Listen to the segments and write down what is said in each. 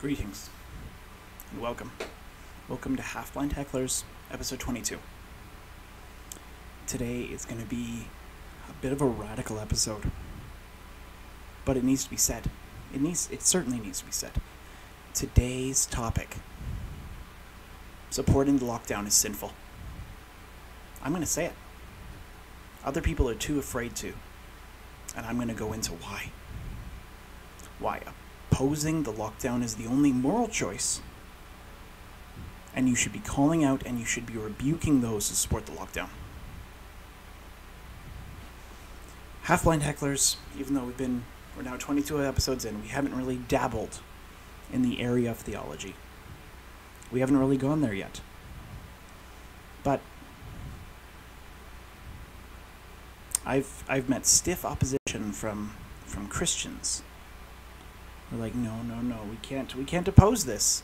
Greetings and welcome. Welcome to Half Blind Hecklers, episode 22. Today is going to be a bit of a radical episode, but it needs to be said. It needs it certainly needs to be said. Today's topic supporting the lockdown is sinful. I'm going to say it. Other people are too afraid to, and I'm going to go into why. Why opposing the lockdown is the only moral choice, and you should be calling out and you should be rebuking those who support the lockdown. Half blind hecklers, even though we've been, we're now 22 episodes in, we haven't really dabbled in the area of theology. We haven't really gone there yet. But I've I've met stiff opposition from from Christians. They're like, no, no, no, we can't we can't oppose this.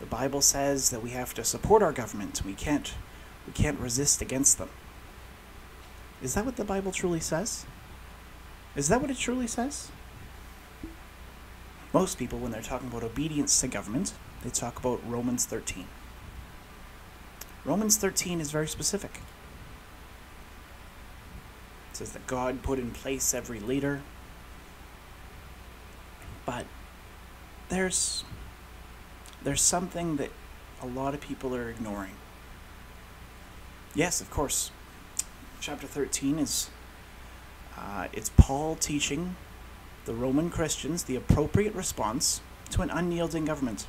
The Bible says that we have to support our government. We can't we can't resist against them. Is that what the Bible truly says? Is that what it truly says? Most people, when they're talking about obedience to government, they talk about Romans 13. Romans 13 is very specific. It says that God put in place every leader. But there's there's something that a lot of people are ignoring. Yes, of course. Chapter 13 is uh, it's Paul teaching the Roman Christians the appropriate response to an unyielding government.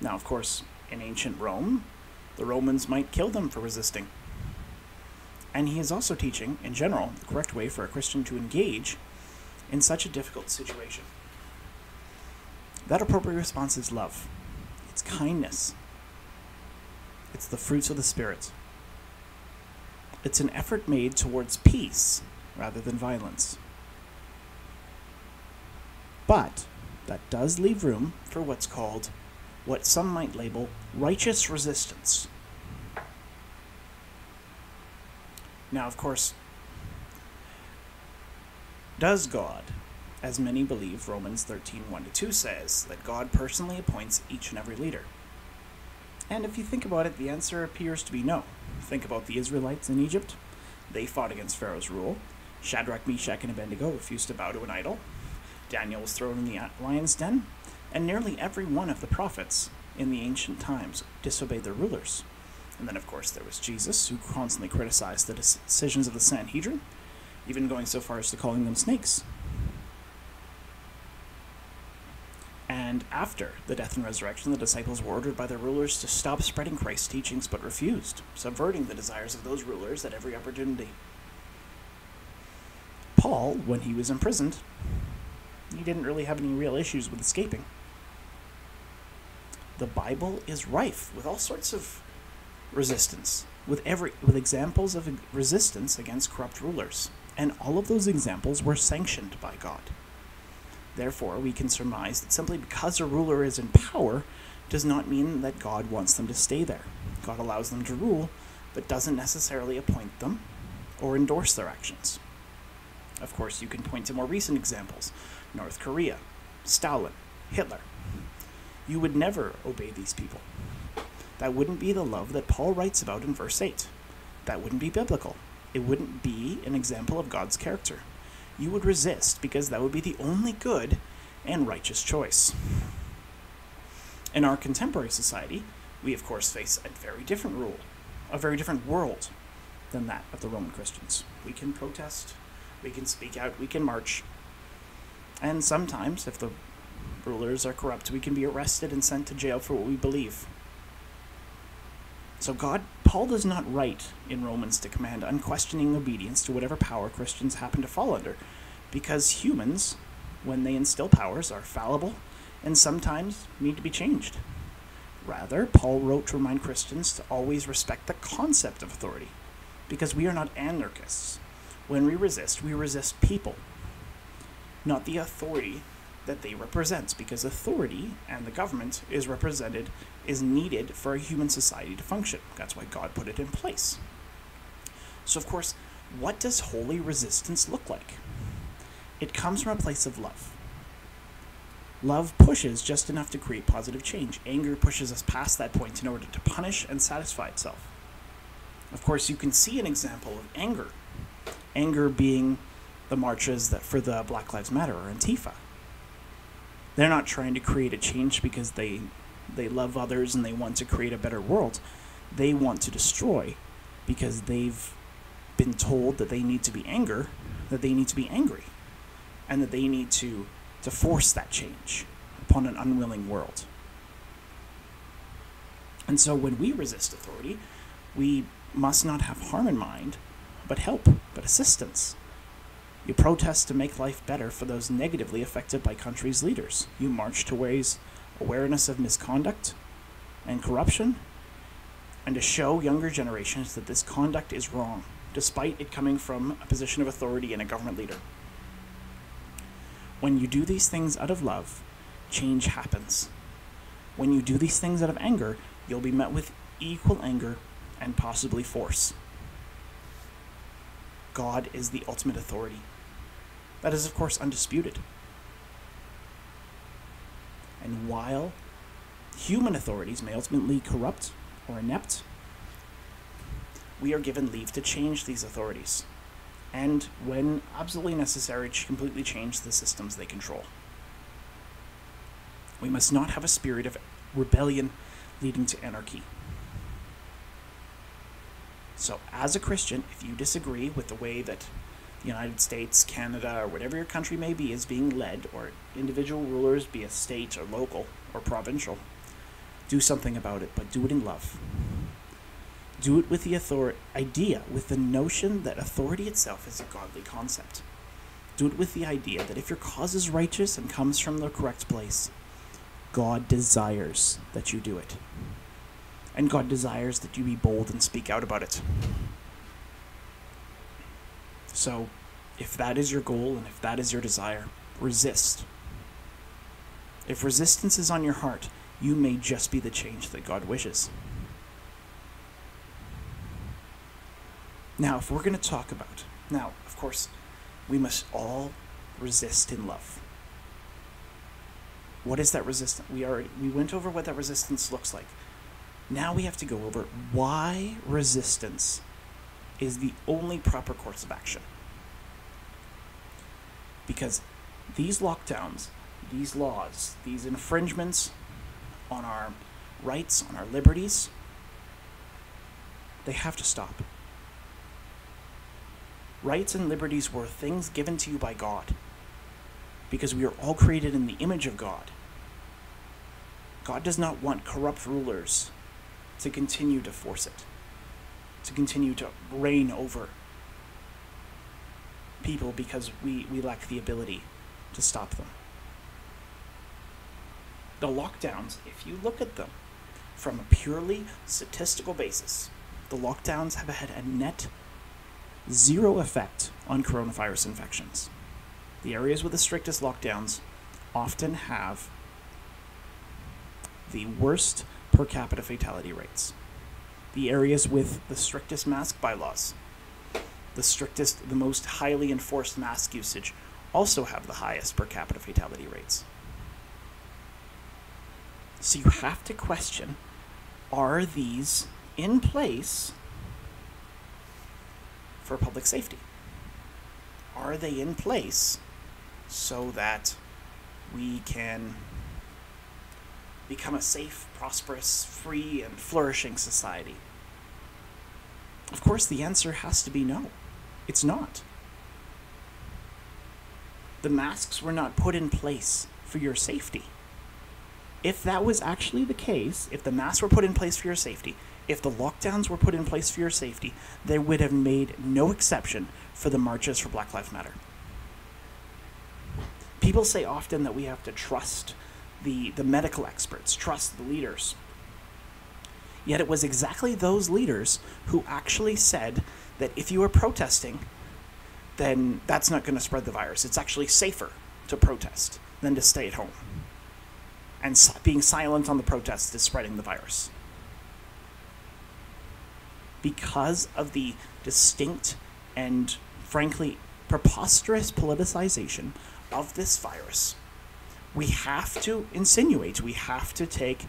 Now, of course, in ancient Rome, the Romans might kill them for resisting. And he is also teaching, in general, the correct way for a Christian to engage in such a difficult situation. That appropriate response is love, it's kindness, it's the fruits of the Spirit. It's an effort made towards peace rather than violence. But that does leave room for what's called, what some might label, righteous resistance. Now, of course, does God, as many believe Romans 13 1 to 2 says, that God personally appoints each and every leader? And if you think about it, the answer appears to be no. Think about the Israelites in Egypt. They fought against Pharaoh's rule. Shadrach, Meshach, and Abednego refused to bow to an idol. Daniel was thrown in the lion's den. And nearly every one of the prophets in the ancient times disobeyed their rulers. And then, of course, there was Jesus, who constantly criticized the decisions of the Sanhedrin, even going so far as to calling them snakes. And after the death and resurrection, the disciples were ordered by their rulers to stop spreading Christ's teachings but refused, subverting the desires of those rulers at every opportunity. Paul, when he was imprisoned, he didn't really have any real issues with escaping. The Bible is rife with all sorts of resistance, with every with examples of resistance against corrupt rulers, and all of those examples were sanctioned by God. Therefore, we can surmise that simply because a ruler is in power does not mean that God wants them to stay there. God allows them to rule, but doesn't necessarily appoint them or endorse their actions. Of course, you can point to more recent examples North Korea, Stalin, Hitler. You would never obey these people. That wouldn't be the love that Paul writes about in verse 8. That wouldn't be biblical. It wouldn't be an example of God's character you would resist because that would be the only good and righteous choice. In our contemporary society, we of course face a very different rule, a very different world than that of the Roman Christians. We can protest, we can speak out, we can march, and sometimes, if the rulers are corrupt, we can be arrested and sent to jail for what we believe. So God, Paul does not write in Romans to command unquestioning obedience to whatever power Christians happen to fall under, because humans, when they instill powers, are fallible and sometimes need to be changed. Rather, Paul wrote to remind Christians to always respect the concept of authority, because we are not anarchists. When we resist, we resist people, not the authority that they represent, because authority and the government is represented, is needed for a human society to function. That's why God put it in place. So, of course, what does holy resistance look like? It comes from a place of love. Love pushes just enough to create positive change. Anger pushes us past that point in order to punish and satisfy itself. Of course, you can see an example of anger. Anger being the marches that for the Black Lives Matter or Antifa. They're not trying to create a change because they they love others and they want to create a better world. They want to destroy because they've been told that they need to be anger, that they need to be angry, and that they need to to force that change upon an unwilling world. And so when we resist authority, we must not have harm in mind, but help, but assistance. You protest to make life better for those negatively affected by country's leaders. You march to raise awareness of misconduct and corruption, and to show younger generations that this conduct is wrong, despite it coming from a position of authority and a government leader. When you do these things out of love, change happens. When you do these things out of anger, you'll be met with equal anger and possibly force. God is the ultimate authority. That is, of course, undisputed. And while human authorities may ultimately corrupt or inept, we are given leave to change these authorities and, when absolutely necessary, to completely change the systems they control. We must not have a spirit of rebellion leading to anarchy. So, as a Christian, if you disagree with the way that United States, Canada, or whatever your country may be is being led, or individual rulers, be it state or local or provincial, do something about it, but do it in love. Do it with the author- idea, with the notion that authority itself is a godly concept. Do it with the idea that if your cause is righteous and comes from the correct place, God desires that you do it. And God desires that you be bold and speak out about it. So, if that is your goal and if that is your desire, resist. If resistance is on your heart, you may just be the change that God wishes. Now, if we're going to talk about, now, of course, we must all resist in love. What is that resistance? We already we went over what that resistance looks like. Now we have to go over why resistance is the only proper course of action. Because these lockdowns, these laws, these infringements on our rights, on our liberties, they have to stop. Rights and liberties were things given to you by God because we are all created in the image of God. God does not want corrupt rulers to continue to force it, to continue to reign over people because we, we lack the ability to stop them. The lockdowns, if you look at them from a purely statistical basis, the lockdowns have had a net zero effect on coronavirus infections. The areas with the strictest lockdowns often have the worst per capita fatality rates. The areas with the strictest mask bylaws, the strictest, the most highly enforced mask usage, also have the highest per capita fatality rates. So you have to question are these in place for public safety? Are they in place so that we can become a safe, prosperous, free, and flourishing society? Of course, the answer has to be no. It's not. The masks were not put in place for your safety. If that was actually the case, if the masks were put in place for your safety, if the lockdowns were put in place for your safety, they would have made no exception for the marches for Black Lives Matter. People say often that we have to trust the, the medical experts, trust the leaders. Yet it was exactly those leaders who actually said that if you are protesting, then that's not going to spread the virus. It's actually safer to protest than to stay at home. And being silent on the protest is spreading the virus because of the distinct and frankly preposterous politicization of this virus, we have to insinuate, we have to take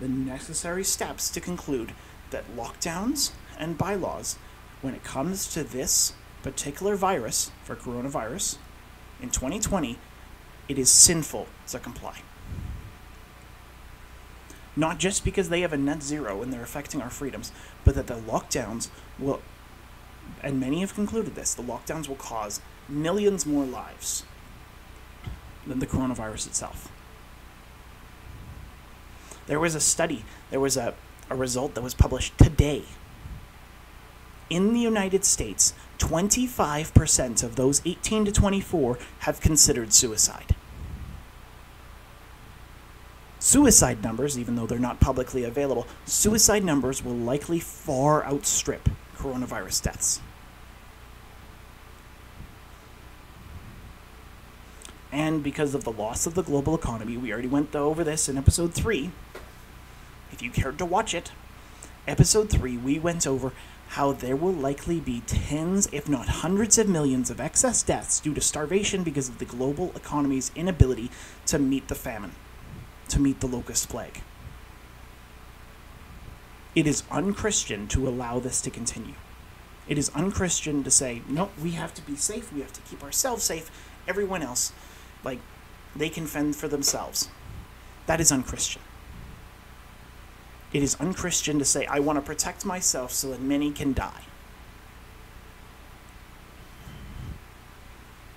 the necessary steps to conclude that lockdowns and bylaws, when it comes to this particular virus, for coronavirus, in 2020, it is sinful to comply. Not just because they have a net zero and they're affecting our freedoms, but that the lockdowns will, and many have concluded this, the lockdowns will cause millions more lives than the coronavirus itself. There was a study, there was a, a result that was published today. In the United States, 25% of those 18 to 24 have considered suicide. Suicide numbers, even though they're not publicly available, suicide numbers will likely far outstrip coronavirus deaths. And because of the loss of the global economy, we already went over this in episode 3. If you cared to watch it, episode 3, we went over how there will likely be tens, if not hundreds of millions of excess deaths due to starvation because of the global economy's inability to meet the famine, to meet the locust plague. It is unchristian to allow this to continue. It is unchristian to say, no, we have to be safe, we have to keep ourselves safe, everyone else, like, they can fend for themselves. That is unchristian. It is unchristian to say, I want to protect myself so that many can die.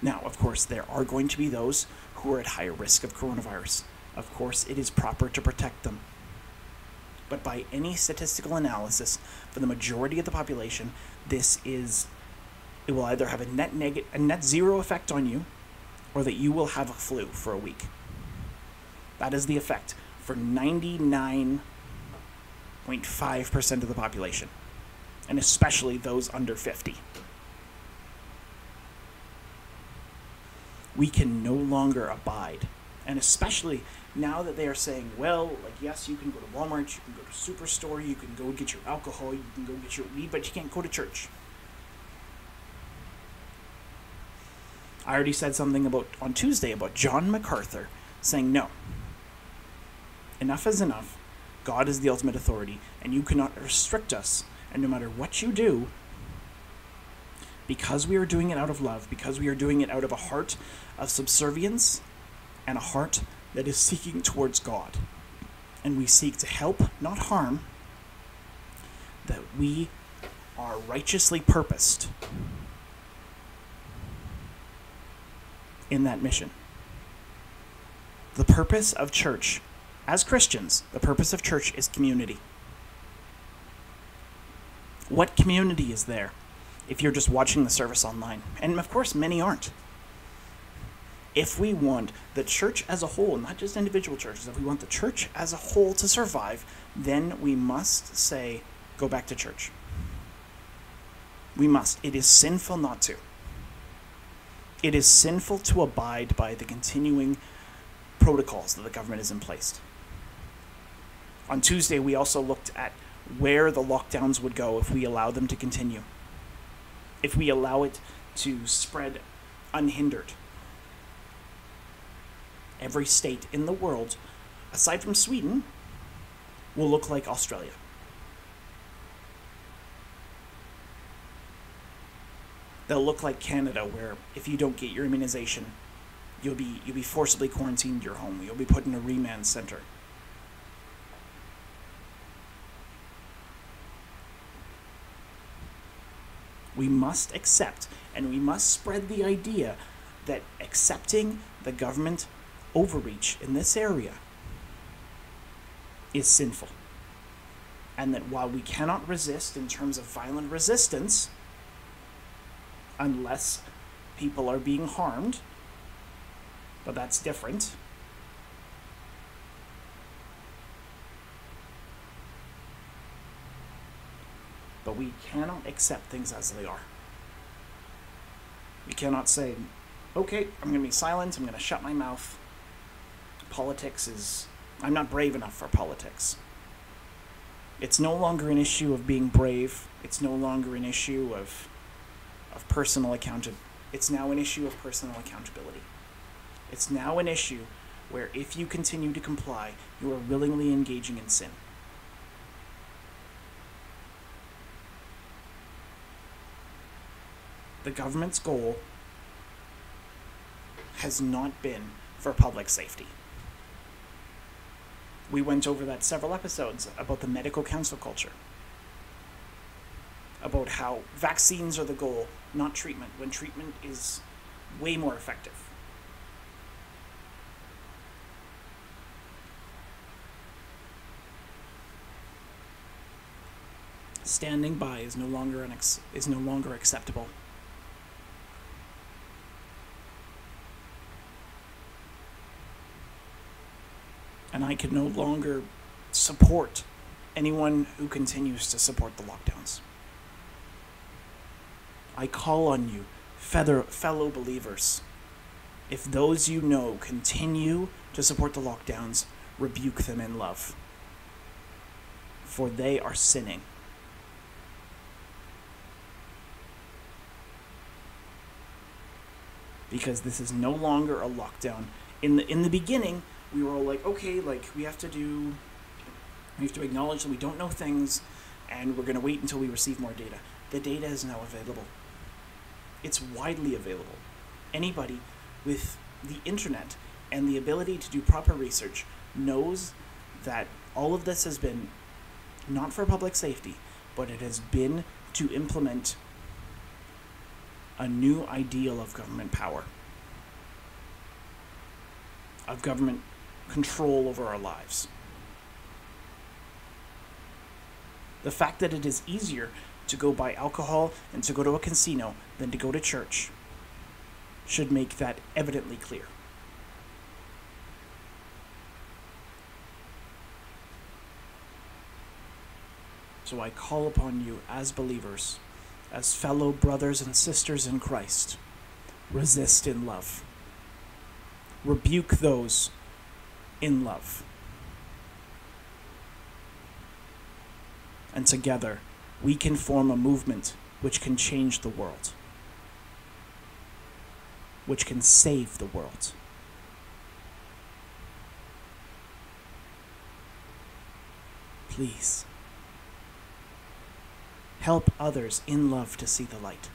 Now, of course, there are going to be those who are at higher risk of coronavirus. Of course, it is proper to protect them. But by any statistical analysis, for the majority of the population, this is it will either have a net negative a net zero effect on you or that you will have a flu for a week. That is the effect for 99.5% of the population, and especially those under 50. We can no longer abide, and especially now that they are saying, well, like, yes, you can go to Walmart, you can go to Superstore, you can go get your alcohol, you can go get your weed, but you can't go to church. I already said something about on Tuesday about John MacArthur saying no. Enough is enough. God is the ultimate authority, and you cannot restrict us. And no matter what you do, because we are doing it out of love, because we are doing it out of a heart of subservience and a heart that is seeking towards God, and we seek to help, not harm, that we are righteously purposed in that mission. The purpose of church, as Christians, the purpose of church is community. What community is there if you're just watching the service online? And of course, many aren't. If we want the church as a whole, not just individual churches, if we want the church as a whole to survive, then we must say, go back to church. We must. It is sinful not to it is sinful to abide by the continuing protocols that the government has in place. On Tuesday, we also looked at where the lockdowns would go if we allow them to continue, if we allow it to spread unhindered. Every state in the world, aside from Sweden, will look like Australia. They'll look like Canada, where if you don't get your immunization, you'll be you'll be forcibly quarantined your home. You'll be put in a remand center. We must accept and we must spread the idea that accepting the government overreach in this area is sinful. And that while we cannot resist in terms of violent resistance, unless people are being harmed. But that's different. But we cannot accept things as they are. We cannot say, okay, I'm going to be silent, I'm going to shut my mouth. Politics is. I'm not brave enough for politics. It's no longer an issue of being brave. It's no longer an issue of of personal accountability. It's now an issue of personal accountability. It's now an issue where if you continue to comply, you are willingly engaging in sin. The government's goal has not been for public safety. We went over that several episodes about the medical council culture. About how vaccines are the goal, not treatment, when treatment is way more effective. Standing by is no longer unex- is no longer acceptable. and I can no longer support anyone who continues to support the lockdowns. I call on you, feather, fellow believers. If those you know continue to support the lockdowns, rebuke them in love. For they are sinning. Because this is no longer a lockdown. In the in the beginning, we were all like, okay, like we have to do, we have to acknowledge that we don't know things, and we're going to wait until we receive more data. The data is now available. It's widely available. Anybody with the internet and the ability to do proper research knows that all of this has been not for public safety, but it has been to implement a new ideal of government power, of government control over our lives. The fact that it is easier to go buy alcohol and to go to a casino than to go to church should make that evidently clear. So I call upon you as believers, as fellow brothers and sisters in Christ, resist in love. Rebuke those in love. And together, we can form a movement which can change the world, which can save the world. Please, help others in love to see the light.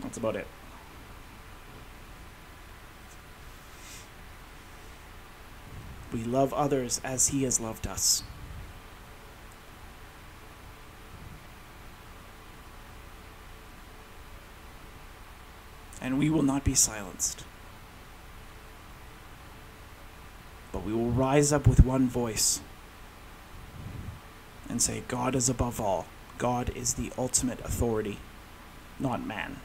That's about it. We love others as He has loved us. And we will not be silenced. But we will rise up with one voice and say, God is above all. God is the ultimate authority, not man.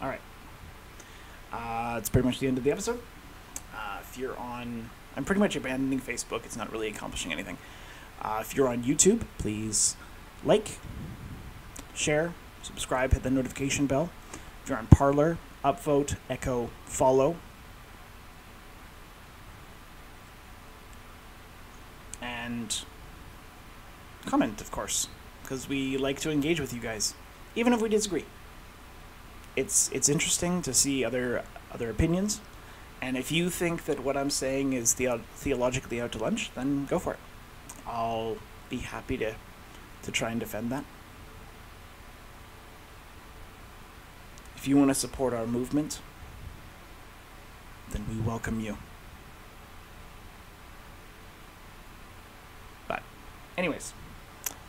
All right. Uh, it's pretty much the end of the episode. Uh, if you're on, I'm pretty much abandoning Facebook. It's not really accomplishing anything. Uh, if you're on YouTube, please like, share, subscribe, hit the notification bell. If you're on Parler, upvote, echo, follow. And comment, of course, because we like to engage with you guys, even if we disagree it's it's interesting to see other other opinions. And if you think that what I'm saying is the, theologically out to lunch, then go for it. I'll be happy to to try and defend that. If you want to support our movement, then we welcome you. But, anyways,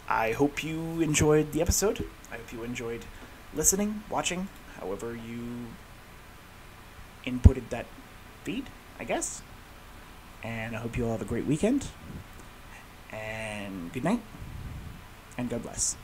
I hope you enjoyed the episode. I hope you enjoyed listening, watching, however you inputted that feed, I guess. And I hope you all have a great weekend. And good night. And God bless.